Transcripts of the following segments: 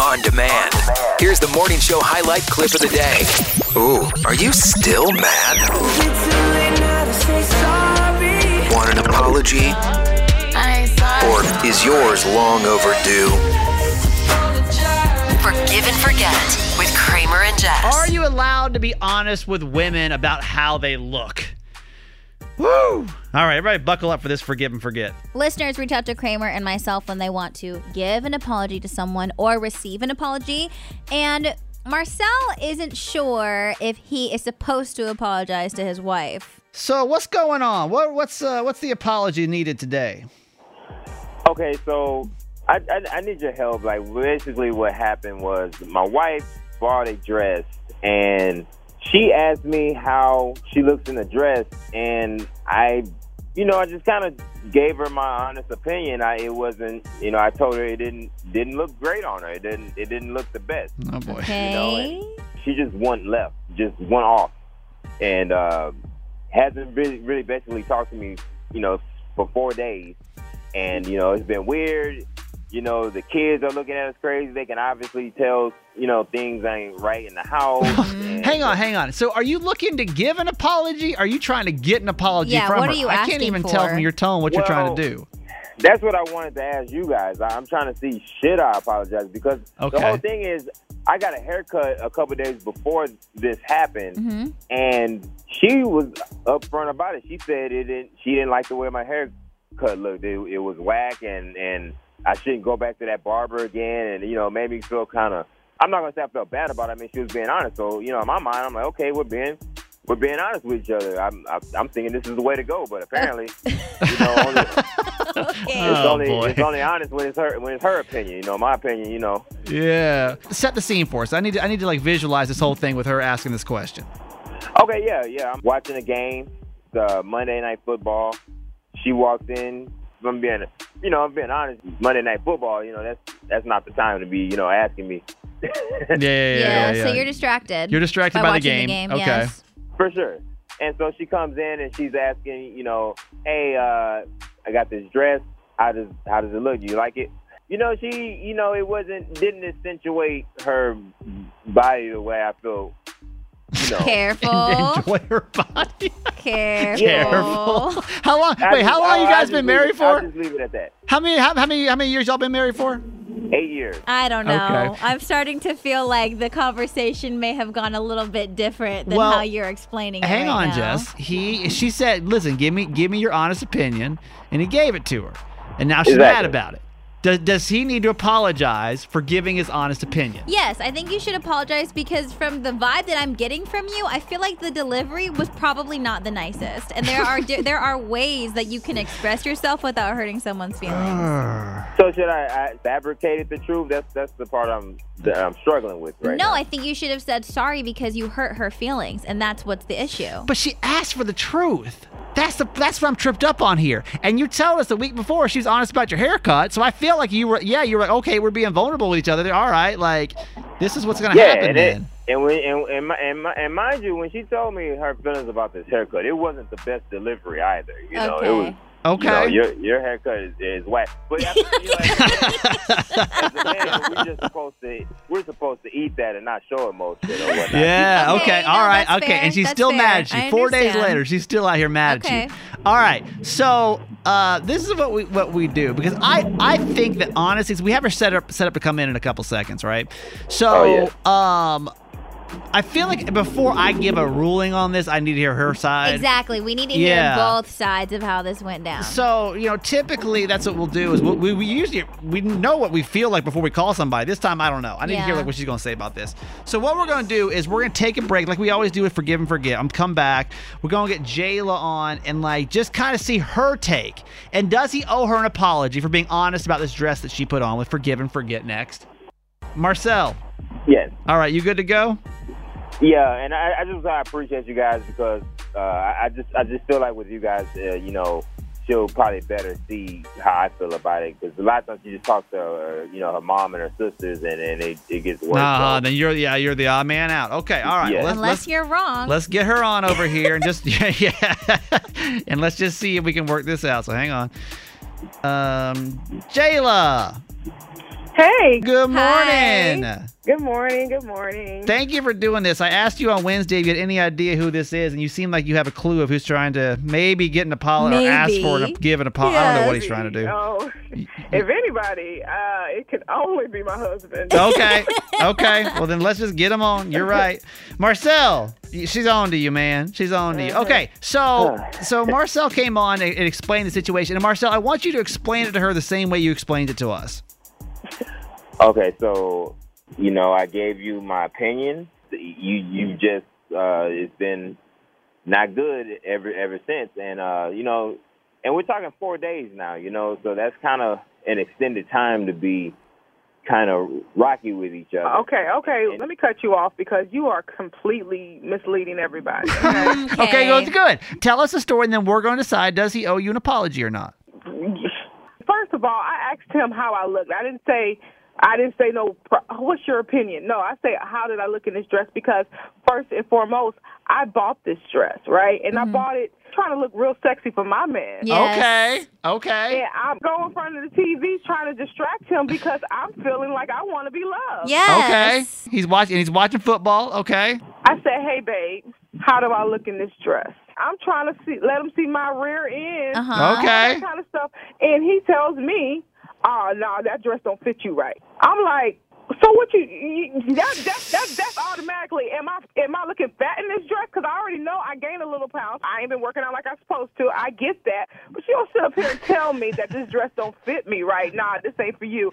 on demand. Here's the morning show highlight clip of the day. Ooh, are you still mad? Want an apology? Or is yours long overdue? Forgive and forget with Kramer and Jess. Are you allowed to be honest with women about how they look? Woo! All right, everybody buckle up for this forgive and forget. Listeners reach out to Kramer and myself when they want to give an apology to someone or receive an apology. And Marcel isn't sure if he is supposed to apologize to his wife. So what's going on? What what's uh, what's the apology needed today? Okay, so I, I I need your help. Like basically, what happened was my wife bought a dress and she asked me how she looks in the dress, and I, you know, I just kind of gave her my honest opinion. I it wasn't, you know, I told her it didn't didn't look great on her. It didn't it didn't look the best. Oh boy. Okay. You know, and she just went left, just went off, and uh, hasn't really really basically talked to me, you know, for four days, and you know, it's been weird. You know, the kids are looking at us crazy. They can obviously tell, you know, things ain't right in the house. Hang on, hang on. So are you looking to give an apology? Are you trying to get an apology Yeah, from what her? are you I can't asking even tell from your tone what you're trying to do. That's what I wanted to ask you guys. I- I'm trying to see should I apologize because Okay. the whole thing is I got a haircut a couple days before this happened, hmm and she was upfront about it. She said it didn't. She didn't like the way my haircut looked. It, it was whack, and and I shouldn't go back to that barber again. And you know, made me feel kind of. I'm not gonna say I felt bad about it. I mean, she was being honest. So you know, in my mind, I'm like, okay, we're being we're being honest with each other. I'm I'm, I'm thinking this is the way to go, but apparently, you know, only, Okay. it's Oh, only boy. it's only honest when it's her when it's her opinion. You know, my opinion. You know. Yeah. Set the scene for us. I need to I need to like visualize this whole thing with her asking this question. Okay, yeah, yeah. I'm watching a game, the Monday Night Football. She walks in. If I'm being, you know, I'm being honest. Monday Night Football, you know, that's that's not the time to be, you know, asking me. Yeah, yeah, yeah. Yeah, yeah, so yeah. you're distracted. You're distracted by by the watching game. Okay. Yes. For sure. And so she comes in and she's asking, you know, hey, uh, I got this dress. How does how does it look? Do you like it? You know, she, you know, it wasn't didn't accentuate her body the way I feel. You know, Careful. Enjoy her body. Careful. Careful. How long? I Wait, how just- long you guys been married it- I'll for? just leave it at that. How many? How, how many? How many years y'all been married for? Eight years. I don't know. Okay. I'm starting to feel like the conversation may have gone a little bit different than Well, how you're explaining it. Hang right on, now. Jess. He she said, "Listen, give me give me your honest opinion," and he gave it to her, and now she's mad about it. Does does he need to apologize for giving his honest opinion? Yes, I think you should apologize because from the vibe that I'm getting from you, I feel like the delivery was probably not the nicest. And there are di- there are ways that you can express yourself without hurting someone's feelings. Ah. So should I, I fabricated the truth? That's that's the part I'm that I'm struggling with right no, now. I think you should have said sorry because you hurt her feelings, and that's what's the issue. But she asked for the truth. That's the that's what I'm tripped up on here. And you told us the week before she was honest about your haircut. So I feel like you were yeah you were like okay we're being vulnerable with each other. All right, like this is what's gonna yeah, happen and, it, and when and and, mi- and, mi- and mind you, when she told me her feelings about this haircut, it wasn't the best delivery either. You know, Okay. it was. Okay. You know, your your haircut is, is whack. But I, you know, as a man, we're just supposed to we're supposed to eat that and not show emotion or whatnot. Yeah. Okay, Okay. no, all right. that's Okay. fair, And she's that's still fair. mad at you. I Four days later, she's still out here mad Okay. at you. All right. So uh, this is what we what we do because I I think that honestly we have her set up set up to come in in a couple seconds, right? So Oh, um. I feel like before I give a ruling on this, I need to hear her side. Exactly. We need to hear Yeah. both sides of how this went down. So you know, typically that's what we'll do is we, we, we usually we know what we feel like before we call somebody. This time I don't know. I need to hear like what she's gonna say about this. So what we're gonna do is we're gonna take a break like we always do with Forgive and Forget. I'm come back. We're gonna get Jayla on and like just kind of see her take. And does he owe her an apology for being honest about this dress that she put on with Forgive and Forget next? Marcel. Yes. All right, you good to go? Yeah, and I, I just I appreciate you guys because uh, I, I just I just feel like with you guys, uh, you know, she'll probably better see how I feel about it because a lot of times she just talks to her, you know her mom and her sisters, and, and it, it gets worse. Uh, So- then you're yeah you're the odd man out. Okay, all right. Yeah. let's, Unless let's- you're wrong. Let's get her on over here and just yeah, yeah. and let's just see if we can work this out. So hang on. Um Jayla. Hey. Good Hi. morning. Good morning. Good morning. Thank you for doing this. I asked you on Wednesday if you had any idea who this is, and you seem like you have a clue of who's trying to maybe get an apology or ask for an give an apology. I don't know what he's trying to do. Oh, if anybody, uh, it could only be my husband. Okay. Okay. Well, then let's just get him on. You're right. Marcel, she's on to you, man. She's on to you. Okay. So, so Marcel came on and, and explained the situation. And Marcel, I want you to explain it to her the same way you explained it to us. Okay, so you know, I gave you my opinion. You you just uh, it's been not good ever ever since, and uh, you know, and we're talking four days now. You know, so that's kind of an extended time to be kind of rocky with each other. Okay, okay. Let me cut you off because you are completely misleading everybody. Okay? Okay, well, it's good. Tell us the story, and then we're going to decide does he owe you an apology or not. First of all, I asked him how I looked. I didn't say. I didn't say no. What's your opinion? No, I say how did I look in this dress? Because first and foremost, I bought this dress, right? And I bought it trying to look real sexy for my man. Yes. Okay. Okay. And I'm going in front of the TV trying to distract him because I'm feeling like I want to be loved. Yes. Okay. He's watching. He's watching football. Okay. I said, "Hey, babe, how do I look in this dress?" I'm trying to see, let him see my rear end, Uh huh. Okay. that kind of stuff, and he tells me, Ah, "Oh, no, that dress don't fit you right." I'm like, "So what? You, you that, that, that, that's automatically? Am I am I looking fat in this dress? Because I already know I gained a little pounds. I ain't been working out like I'm supposed to. I get that, but you don't sit up here and tell me that this dress don't fit me right. Nah, this ain't for you.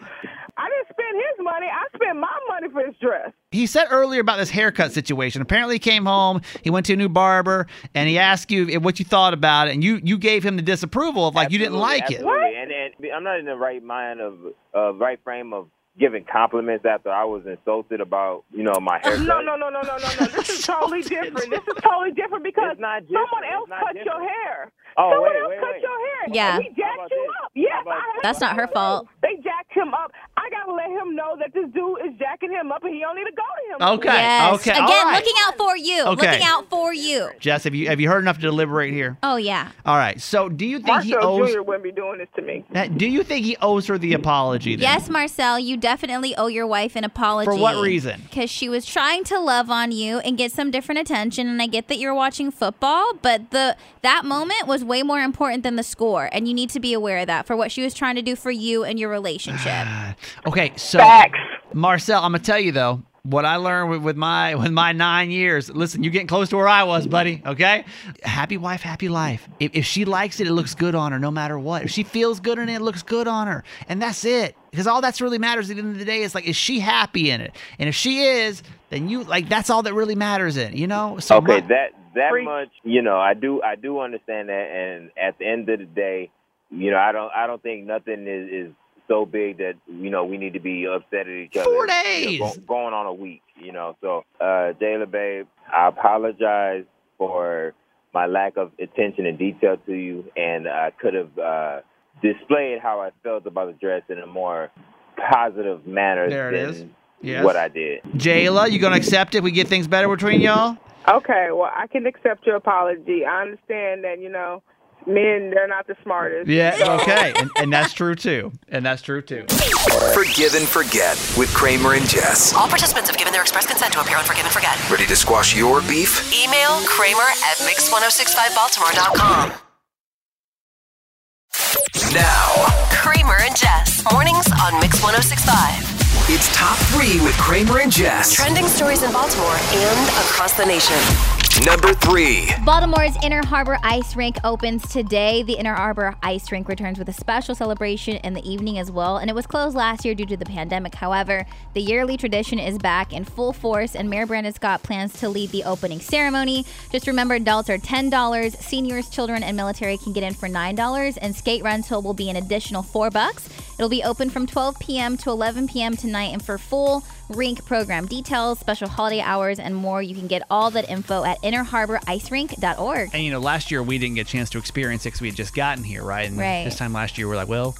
I didn't spend his money. I spent my money for this dress." He said earlier about this haircut situation. Apparently, he came home, he went to a new barber, and he asked you what you thought about it, and you you gave him the disapproval of like you didn't Absolutely, like it. absolutely. I'm not in the right mind of uh, right frame of giving compliments after I was insulted about you know my hair. No, no, no, no, no, no, no. This is totally different. This is totally different because not different. someone else It's not cut your hair. Oh, someone wait, else wait, cut wait. your hair. Yeah. And he jacked you this? up. Yes, about- I That's not her about fault. They jacked him up. I gotta let him know that this dude is jacking him up, and he don't need to go to him. Okay. Yes. Okay. Again, all right. looking out for you. Okay. Looking out for you. Jess, have you have you heard enough to deliberate here? Oh yeah. All right. So, do you think he Marcel owes? Jr. wouldn't be doing this to me. Do you think he owes her the apology? Then? Yes, Marcel, you definitely owe your wife an apology. For what reason? Because she was trying to love on you and get some different attention. And I get that you're watching football, but the that moment was way more important than the score, and you need to be aware of that for what she was trying to do for you and your relationship. Okay. So, Facts. Marcel, I'm gonna tell you though. What I learned with, with my with my nine years. Listen, you're getting close to where I was, buddy. Okay, happy wife, happy life. If, if she likes it, it looks good on her, no matter what. If she feels good in it, it looks good on her, and that's it. Because all that's really matters at the end of the day is like, is she happy in it? And if she is, then you like that's all that really matters in. it, You know. So okay, my- that that Free- much, you know, I do I do understand that, and at the end of the day, you know, I don't I don't think nothing is is so big that you know we need to be upset at each other. Four you know, days. go- going on a week, you know. So, uh, Jayla, babe, I apologize for my lack of attention and detail to you, and I could have uh, displayed how I felt about the dress in a more positive manner There it than is. Yes. what I did. Jayla, you gonna accept it? we get things better between y'all? Okay, well, I can accept your apology. I understand that you know, men they're not the smartest. Yeah. Okay. And, and that's true too. And that's true too. Forgive and forget with Kramer and Jess. All participants have given their express consent to appear on Forgive and Forget. Ready to squash your beef? Email Kramer at mix1065baltimore.com. Now, Kramer and Jess. Mornings on Mix 1065. it's top three with Kramer and Jess. Trending stories in Baltimore and across the nation. Number three. Baltimore's Inner Harbor Ice Rink opens today. The Inner Harbor Ice Rink returns with a special celebration in the evening as well, and it was closed last year due to the pandemic. However, the yearly tradition is back in full force, and Mayor Brandon Scott plans to lead the opening ceremony. Just remember, adults are $10, seniors, children, and military can get in for $9, and skate rental will be an additional 4 bucks. It'll be open from 12 p.m. to 11 p.m. tonight, and for full rink program details, special holiday hours, and more, you can get all that info at innerharboricerink.org. And you know, last year we didn't get a chance to experience it because we had just gotten here, right? And Right. this time last year we're like, well,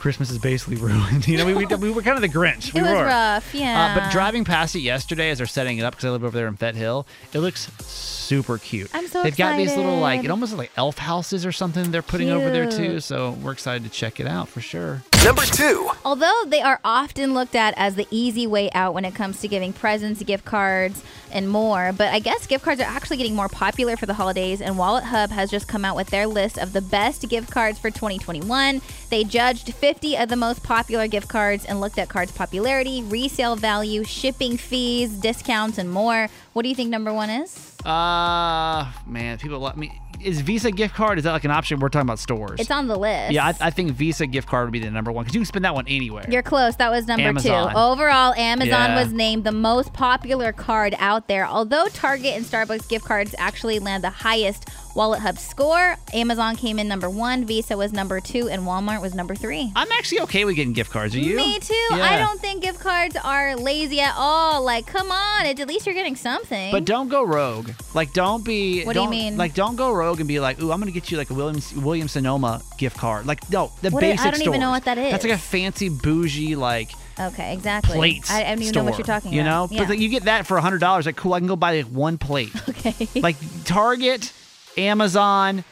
Christmas is basically ruined. You know, we, we, we were kind of the Grinch. We it was were. rough, yeah. Uh, but driving past it yesterday as they're setting it up because I live over there in Fed Hill, it looks super cute. I'm so They've got these little like it almost looks like elf houses or something they're putting over there too. So we're excited to check it out for sure. Number two. Although they are often looked at as the easy way out when it comes to giving presents, gift cards, and more, but I guess gift cards are actually getting more popular for the holidays, and WalletHub has just come out with their list of the best gift cards for 2021. They judged 50 of the most popular gift cards and looked at cards' popularity, resale value, shipping fees, discounts, and more. What do you think number one is? Uh man, people let me. Is Visa gift card? Is that like an option? We're talking about stores. It's on the list. yeah, I, I think Visa gift card would be the number one because you can spend that one anywhere. You're close. That was number Amazon. two. Overall, Amazon Yeah. was named the most popular card out there. Although Target and Starbucks gift cards actually land the highest WalletHub score, Amazon came in number one, Visa was number two, and Walmart was number three. I'm actually okay with getting gift cards. Are you? Me too. Yeah. I don't think gift cards are lazy at all. Like, come on, at least you're getting something. But don't go rogue. Like, don't be. What do you don't- mean? Like, don't go rogue and be like, "Ooh, I'm gonna get you like a Williams William Sonoma gift card." Like, no, the What do- I don't even know what that is. That's like a fancy bougie like okay, exactly. plates. I, I don't even know what you're talking about. You know, about. but like, you get that for hundred dollars. Like, cool, I can go buy like one plate. okay. like Target, Amazon,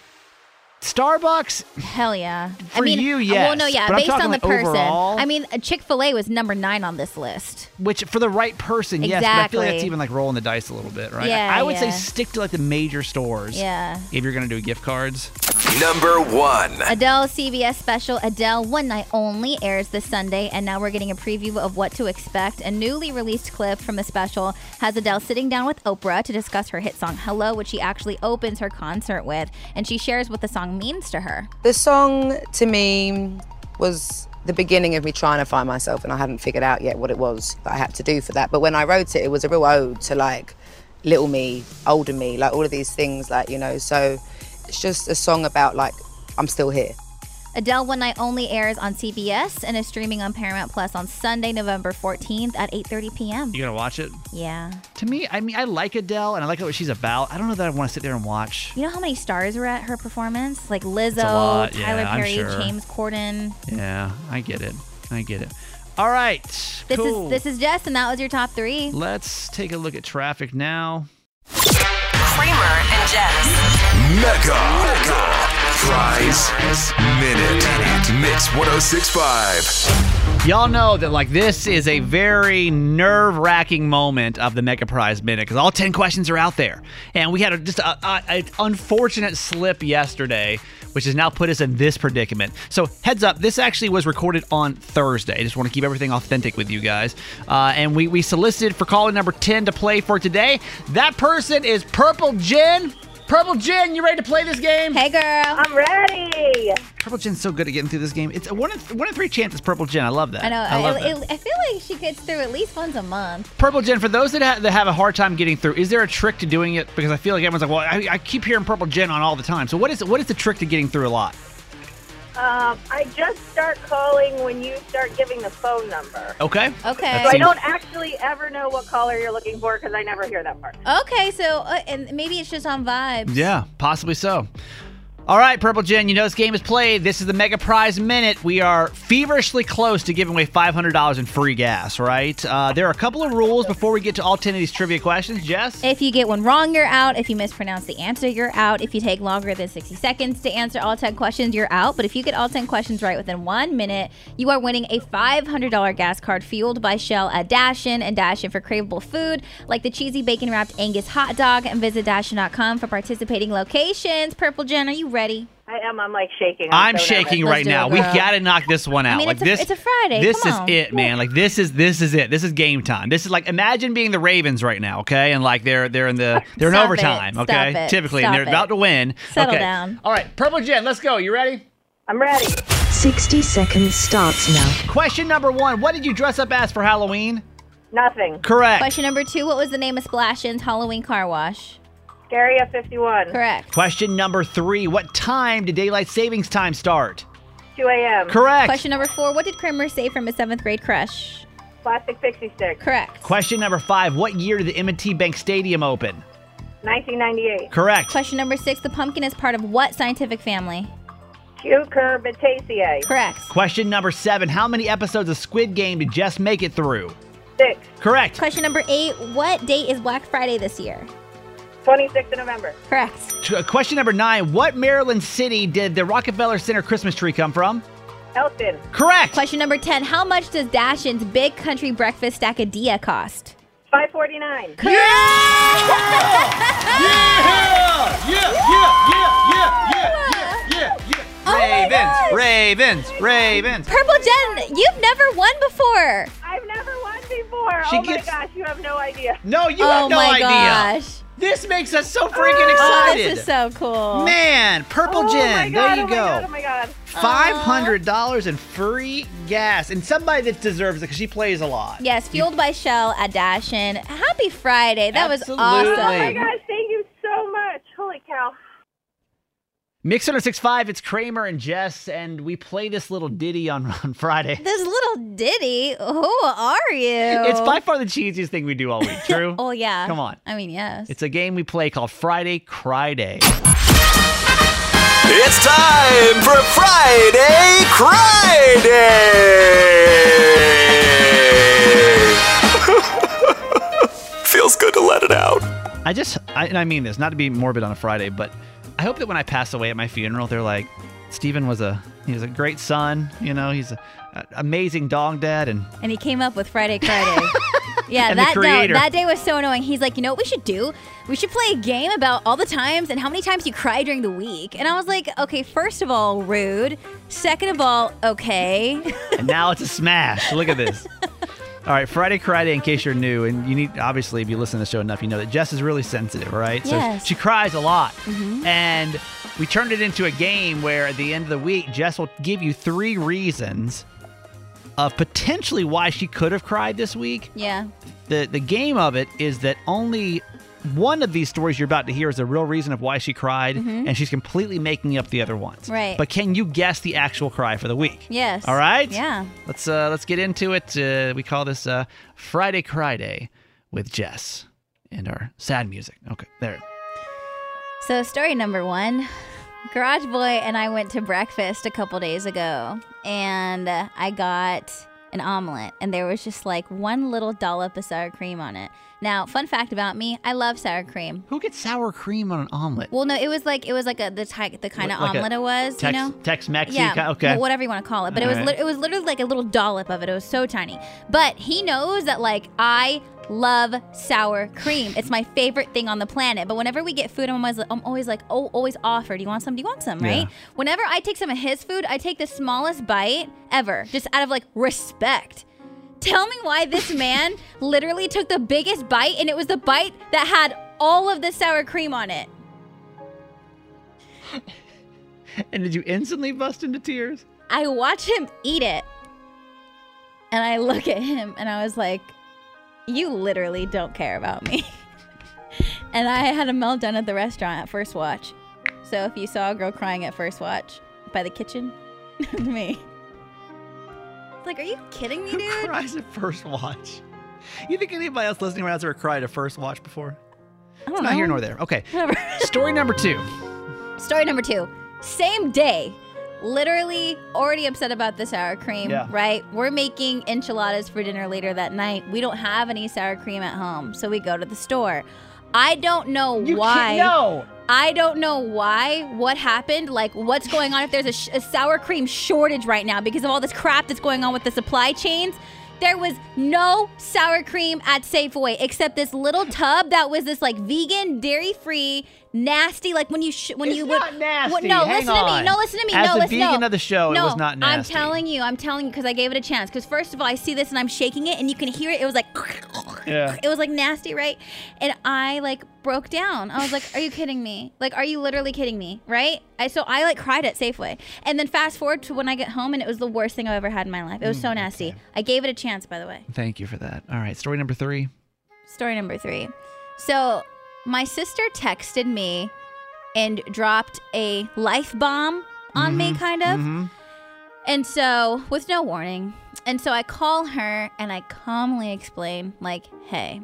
Starbucks. Hell yeah. I For mean, you, Well, no, yeah. but based on the like, person. overall. I mean, Chick Fil A was number nine on this list. Which for the right person, yes, but I feel like that's even like rolling the dice a little bit, right? Yeah, I would say stick to like the major stores. Yeah. If you're gonna do gift cards. Number one. Adele CBS special Adele One Night Only airs this Sunday, and now we're getting a preview of what to expect. A newly released clip from the special has Adele sitting down with Oprah to discuss her hit song Hello, which she actually opens her concert with, and she shares what the song means to her. The song to me was the beginning of me trying to find myself, and I hadn't figured out yet what it was that I had to do for that. But when I wrote it, it was a real ode to like little me, older me, like all of these things, like, you know. So it's just a song about like, I'm still here. Adele One Night Only airs on CBS and is streaming on Paramount Plus on Sunday, November 14th at 8:30 p.m. You gonna watch it? Yeah. To me, I mean, I like Adele and I like what she's about. I don't know that I want to sit there and watch. You know how many stars were at her performance? Like Lizzo, lot, yeah, Tyler Perry, sure. James Corden. Yeah, I get it. I get it. All right. This cool. is this is Jess, and that was your top three. Let's take a look at traffic now. Kramer and Jess. Mega. Mega. Prize Minute. Mix 1065. Y'all know that like this is a very nerve-wracking moment of the Mega Prize Minute because all ten questions are out there, and we had a, just a, a, a unfortunate slip yesterday, which has now put us in this predicament. So heads up, this actually was recorded on Thursday. I just want to keep everything authentic with you guys, uh, and we we solicited for caller number ten to play for today. That person is Purple Jen. Purple Jen, you ready to play this game? Hey, girl. I'm ready. Purple Jen's so good at getting through this game. It's a one in, one in three chance it's Purple Jen. I love that. I know. I love I, that. I, I feel like she gets through at least once a month. Purple Jen, for those that, ha- that have a hard time getting through, is there a trick to doing it? Because I feel like everyone's like, well, I, I keep hearing Purple Jen on all the time. So what is what is the trick to getting through a lot? Um, I just start calling when you start giving the phone number. Okay. Okay. So I don't actually ever know what caller you're looking for because I never hear that part. Okay, so uh, and maybe it's just on vibes. Yeah, possibly so. All right, Purple Jen, you know this game is played. This is the Mega Prize Minute. We are feverishly close to giving away $500 in free gas, right? Uh, there are a couple of rules before we get to all 10 of these trivia questions. Jess? If you get one wrong, you're out. If you mispronounce the answer, you're out. If you take longer than 60 seconds to answer all 10 questions, you're out. But if you get all 10 questions right within one minute, you are winning a $500 gas card fueled by Shell at Dashin and Dashin for craveable food like the cheesy bacon wrapped Angus hot dog. And visit Dashin.com for participating locations. Purple Jen, are you ready? I am. I'm like shaking. I'm so shaking nervous. right do it, now. We've got to knock this one out. mean, like it's a- this, it's a Friday. This Come is on. it, man. Like this is this is it. This is game time. This is like imagine being the Ravens right now, okay? And like they're they're in the they're in Stop overtime, it. okay? Stop. Typically, Stop and they're it. about to win. Settle okay. down. All right, Purple Jen, let's go. You ready? I'm ready. 60 seconds starts now. Question number one: What did you dress up as for Halloween? Nothing. Correct. Question number two What was the name of Splashin's Halloween car wash? Scary at 51. Correct. Question number three: What time did daylight savings time start? 2 a.m. Correct. Question number four What did Kramer say from his seventh grade crush? Plastic pixie stick. Correct. Question number five: What year did the M&T Bank Stadium open? 1998. Correct. Question number six The pumpkin is part of what scientific family? Cucurbitaceae. Correct. Question number seven How many episodes of Squid Game did Jess make it through? Six. Correct. Question number eight. What date is Black Friday this year? 26th of November. Correct. T- uh, Question number nine What Maryland city did the Rockefeller Center Christmas tree come from? Elkton. Correct. Question number 10. How much does Dashin's Big Country Breakfast Stackadilla cost? 549. Ravens, Ravens, Ravens. Purple Jen, you've never won before. I've never won before. She oh gets- my gosh, you have no idea. No, you oh have no idea. Oh my idea. gosh. This makes us so oh, freaking Oh, excited. this is so cool. Man, Purple oh Jen, my there you oh go. my god, oh my god. Five hundred dollars in free gas, and somebody that deserves it because she plays a lot. Yes, fueled by Shell at Dashin. Happy Friday. That was Absolutely. Oh my awesome. gosh, thank you so much. Holy cow. Mix 1065, it's Kramer and Jess, and we play this little ditty on, on Friday. This little ditty. Who are you? It's by far the cheesiest thing we do all week. True? Oh yeah. Come on. I mean, yes. It's a game we play called Friday Cry Day. It's time for Friday Cry Day. Feels good to let it out. I just, I, and I mean this, not to be morbid on a Friday, but I hope that when I pass away at my funeral, they're like, Stephen was a, he was a great son. You know, he's a, a amazing dog dad, and and he came up with Friday Friday. yeah, that day, that day was so annoying. He's like, you know what we should do? We should play a game about all the times and how many times you cry during the week. And I was like, okay, first of all, rude. Second of all, okay. and now it's a smash. Look at this. All right, Friday Cry Day, in case you're new, and you need, obviously, if you listen to the show enough, you know that Jess is really sensitive, right? Yes. So she cries a lot. Mm-hmm. And we turned it into a game where at the end of the week, Jess will give you three reasons of potentially why she could have cried this week. yeah. The, the game of it is that only one of these stories you're about to hear is the real reason of why she cried, and she's completely making up the other ones. Mm-hmm. Right. But can you guess the actual cry for the week? Yes. All right. Yeah. Let's uh let's get into it. Uh, we call this uh Friday Cry Day with Jess and our sad music. Okay, there. So, story number one Garage Boy and I went to breakfast a couple days ago, and I got an omelet, and there was just like one little dollop of sour cream on it. Now, fun fact about me I love sour cream. Who gets sour cream on an omelet? Well, no, it was like it was like a the type the kind of Like omelet it was, Tex you know. Tex Mex. Yeah, Okay. wh- whatever you want to call it. But it was Alright. lit it was literally like a little dollop of it. It was so tiny. But he knows that like I love sour cream. It's my favorite thing on the planet. But whenever we get food, I'm always I'm always like, oh, always offer. Do you want some? Do you want some? Right? Yeah. Whenever I take some of his food, I take the smallest bite ever, just out of like respect. Tell me why this man literally took the biggest bite, and it was the bite that had all of the sour cream on it. And did you instantly bust into tears? I watch him eat it. And I look at him and I was like, You literally don't care about me. and I had a meltdown at the restaurant at First Watch. So if you saw a girl crying at First Watch by the kitchen, me. Like, are you kidding me, Who dude? cries at first watch? You think anybody else listening right now has ever cried at first watch before? It's not here nor there. Okay. Story number two. Story number two. Same day. Literally already upset about the sour cream, Yeah. right? We're making enchiladas for dinner later that night. We don't have any sour cream at home, so we go to the store. I don't know You why. no. I don't know why, what happened, like what's going on, if there's a, sh- a sour cream shortage right now because of all this crap that's going on with the supply chains. There was no sour cream at Safeway except this little tub that was this like vegan, dairy free, nasty. Like when you sh- when It's you not would nasty. What- no, Hang listen to me. No, listen to me. As no, the listen. vegan no. of the show, it no, was not nasty. I'm telling you. I'm telling you because I gave it a chance. Because first of all, I see this and I'm shaking it and you can hear it. It was like. Yeah. It was like nasty, right? And I like broke down. I was like, "Are you kidding me? Like, are you literally kidding me?" Right? I so I like cried at Safeway, and then fast forward to when I get home, and it was the worst thing I've ever had in my life. It was Mm, so nasty. I gave it a chance, by the way. Thank you for that. All right. Story number three. Story number three. So my sister texted me and dropped a life bomb on me, kind of. Mm-hmm. And so, with no warning. And so I call her and I calmly explain, like, hey,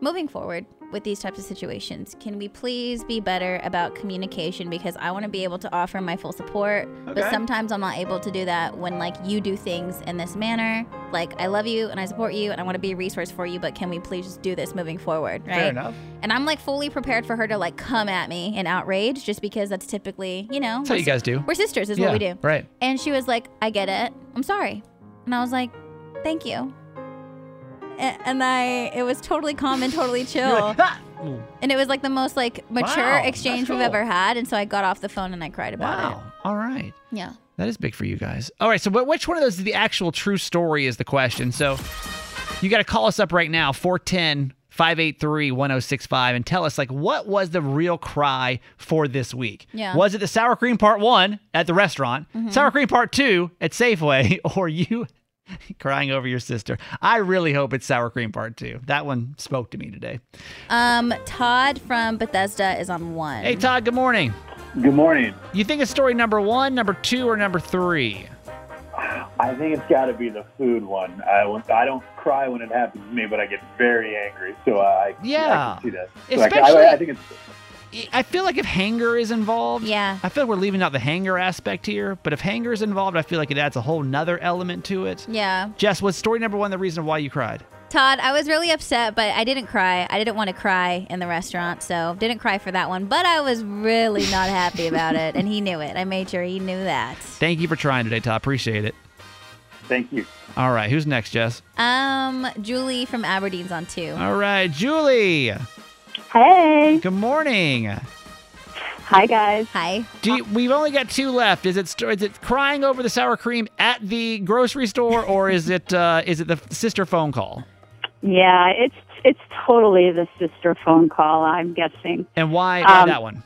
moving forward, with these types of situations. Can we please be better about communication because I want to be able to offer my full support, but sometimes I'm not able to do that when like you do things in this manner. Like I love you and I support you and I want to be a resource for you, but can we please just do this moving forward, right? Fair enough. And I'm like fully prepared for her to like come at me in outrage just because that's typically, you know, That's how you guys do. We're sisters, is Yeah, what we do. right. And she was like, I get it. I'm sorry. And I was like, thank you. And I, it was totally calm and totally chill. And it was like the most like mature Wow, exchange that's we've ever had. And so I got off the phone and I cried about it. Wow. All right. Yeah. That is big for you guys. All right. So, which one of those is the actual true story is the question. So, you got to call us up right now, 410 583 1065, and tell us, like, what was the real cry for this week? Yeah. Was it the sour cream part one at the restaurant, Mhm. sour cream part two at Safeway, or you crying over your sister? I really hope it's sour cream part two. That one spoke to me today. Um, Todd from Bethesda is on one. Hey, Todd, good morning. Good morning. You think it's story number one, number two, or number three? I think it's got to be the food one. I, I don't cry when it happens to me, but I get very angry. So I, Yeah. I can see that. So I- Especially- I, I think it's I feel like if hanger is involved, yeah, I feel like we're leaving out the hanger aspect here. But if hanger is involved, I feel like it adds a whole nother element to it. Yeah. Jess, was story number one the reason why you cried? Todd, I was really upset, but I didn't cry. I didn't want to cry in the restaurant, so didn't cry for that one. But I was really not happy about it, and he knew it. I made sure he knew that. Thank you for trying today, Todd. Appreciate it. Thank you. All right, who's next, Jess? Um, Julie from Aberdeen's on two. All right, Julie. Hey. Good morning. Hi, guys. Hi. Do you, we've only got two left. Is it st- is it crying over the sour cream at the grocery store, or is it uh, is it the sister phone call? Yeah, it's it's totally the sister phone call. I'm guessing. And why, why Um, that one?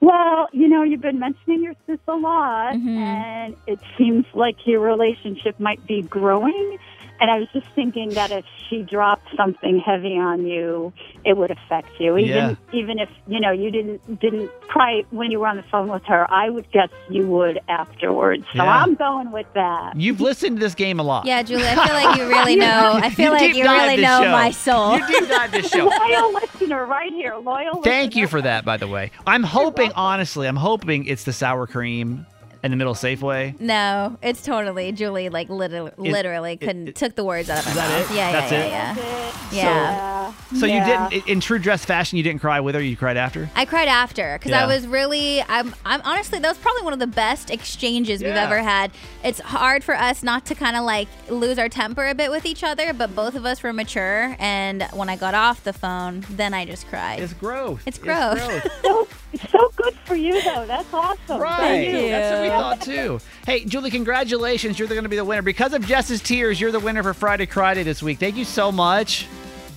Well, you know, you've been mentioning your sis a lot, Mm-hmm. and it seems like your relationship might be growing. And I was just thinking that if she dropped something heavy on you, it would affect you. Even Yeah. even if you know you didn't didn't cry when you were on the phone with her, I would guess you would afterwards. So Yeah. I'm going with that. You've listened to this game a lot. Yeah, Julie, I feel like you really know. I feel You like deep you dive really this know show. my soul. You deep dive this show. Loyal listener, right here. Loyal. Thank you for that, by the way. I'm hoping, honestly, I'm hoping it's the sour cream in the middle Safeway. No, it's totally Julie. Like literally, Is- literally couldn't took the words out of my mouth. it? Yeah, That's yeah, yeah, yeah. Yeah. So Yeah. you didn't, in true dress fashion, you didn't cry with her. You cried after. I cried after because Yeah. I was really. I'm. I'm honestly. That was probably one of the best exchanges we've ever had. It's hard for us not to kind of like lose our temper a bit with each other, but both of us were mature. And when I got off the phone, then I just cried. It's growth. It's growth. so, so good for you, though. That's awesome. Right. Thank you. That's what we thought too. Hey, Julie, congratulations. You're going to be the winner. Because of Jess's tears, you're the winner for Friday Cry Day this week. Thank you so much.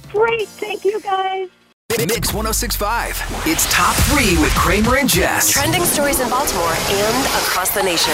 Great. Thank you, guys. Mix 1065. It's top three with Kramer and Jess. Trending stories in Baltimore and across the nation.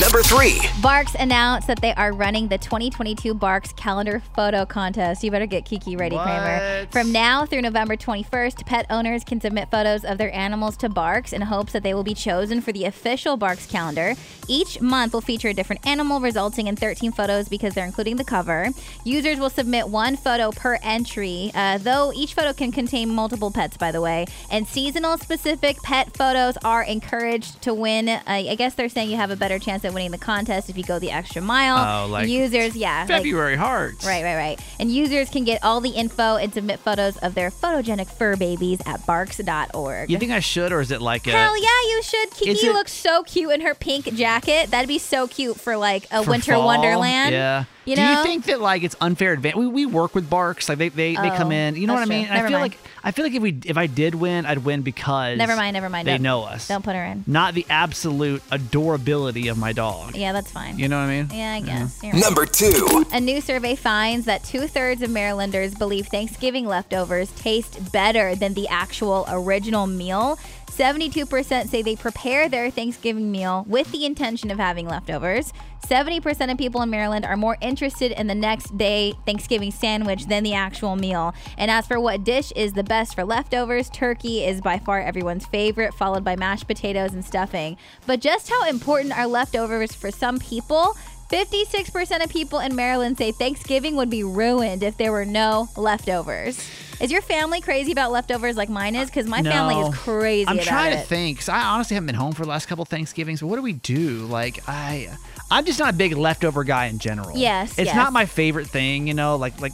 Number three. BARCS announced that they are running the 2022 BARCS Calendar Photo Contest. You better get Kiki ready, Kramer. From now through November 21st, pet owners can submit photos of their animals to BARCS in hopes that they will be chosen for the official BARCS calendar. Each month will feature a different animal, resulting in 13 photos because they're including the cover. Users will submit one photo per entry, uh, though each photo can contain multiple pets, by the way. And seasonal specific pet photos are encouraged to win. Uh, I guess they're saying you have a better chance at winning the contest if you go the extra mile. Oh, like users, yeah, like- February hearts. Right, right, right. And users can get all the info and submit photos of their photogenic fur babies at barcs.org. You think I should, or is it like a Hell yeah, you should. Kiki it- looks so cute in her pink jacket. That'd be so cute for like a winter fall? wonderland. Yeah. You Do you think that like it's unfair advantage? We, we work with BARCS, like they they, they come Oh, in. You know what I mean? And I feel mind. like I feel like if we if I did win, I'd win because Never mind, never mind. They Don't- know us. Don't put her in. Not the absolute adorability of my dog. Yeah, that's fine. You know what I mean? Yeah, I guess. You're right. Number two. A new survey finds that two thirds of Marylanders believe Thanksgiving leftovers taste better than the actual original meal. 72% say they prepare their Thanksgiving meal with the intention of having leftovers. 70% of people in Maryland are more interested in the next day Thanksgiving sandwich than the actual meal. And as for what dish is the best for leftovers, turkey is by far everyone's favorite, followed by mashed potatoes and stuffing. But just how important are leftovers for some people? 56% of people in Maryland say Thanksgiving would be ruined if there were no leftovers. Is your family crazy about leftovers like mine is? Because my family is crazy I'm trying it. to think. 'cause I honestly haven't been home for the last couple Thanksgivings. But what do we do? Like I, I'm just not a big leftover guy in general. Yes, it's yes. not my favorite thing. You know, like like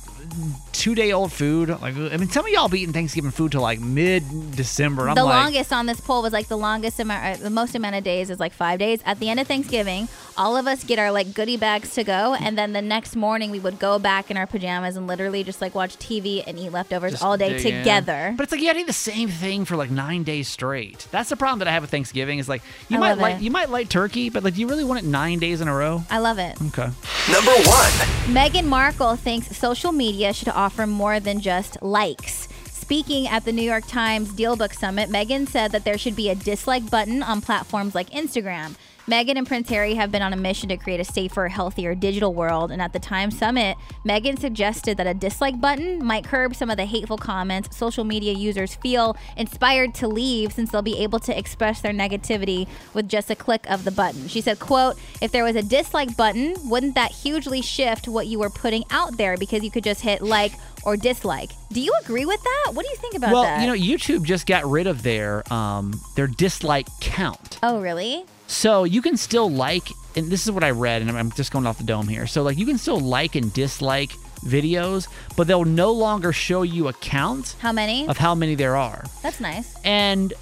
two day old food. Like I mean, some of y'all be eating Thanksgiving food till like mid December. The like, longest on this poll was like the longest amount, uh, the most amount of days is like five days. At the end of Thanksgiving, all of us get our like goodie bags to go, and then the next morning we would go back in our pajamas and literally just like watch TV and eat leftovers just all day dig in. together. But it's like you gotta eat the same thing for like nine days straight. That's the problem that I have with Thanksgiving. Is like you I might like you might like turkey, but like do you really want it nine days in a row? I love it. Okay. Number one. Meghan Markle thinks social media should offer more than just likes. Speaking at the New York Times Dealbook Summit, Meghan said that there should be a dislike button on platforms like Instagram. Meghan and Prince Harry have been on a mission to create a safer, healthier digital world. And at the Time Summit, Meghan suggested that a dislike button might curb some of the hateful comments social media users feel inspired to leave since they'll be able to express their negativity with just a click of the button. She said, quote, if there was a dislike button, wouldn't that hugely shift what you were putting out there because you could just hit like or dislike? Do you agree with that? What do you think about well, that? Well, you know, YouTube just got rid of their um their dislike count. oh, really? So you can still like, and this is what I read, and I'm- I'm just going off the dome here. So like you can still like and dislike videos, but they'll no longer show you a count How many? of how many there are. That's nice. And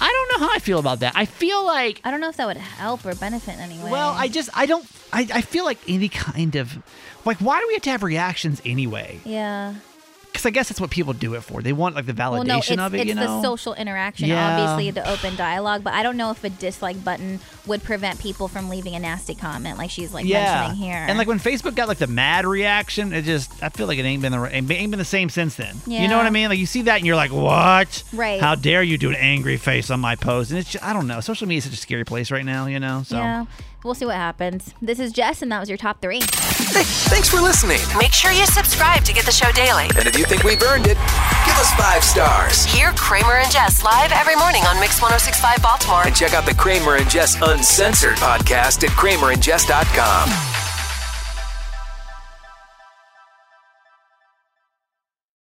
I don't know how I feel about that. I feel like I don't know if that would help or benefit in any way. well, I just I don't I, I feel like any kind of like why do we have to have reactions anyway? yeah. Because I guess that's what people do it for. They want like the validation Well, no, it's, of it. it's you know, the social interaction, Yeah. obviously, the open dialogue. But I don't know if a dislike button would prevent people from leaving a nasty comment, like she's like mentioning here. And like when Facebook got like the mad reaction, it just I feel like it ain't been the ain't been the same since then. You know what I mean? Like you see that and you're like, what? Right. How dare you do an angry face on my post? And it's just, I don't know. Social media is such a scary place right now. You know. So yeah, we'll see what happens. This is Jess, and that was your top three. Hey, thanks for listening. Make sure you subscribe to get the show daily. And if you think we've earned it, give us five stars. Hear Kramer and Jess live every morning on Mix 1065 Baltimore. And check out the Kramer and Jess Uncensored podcast at kramerandjess.com.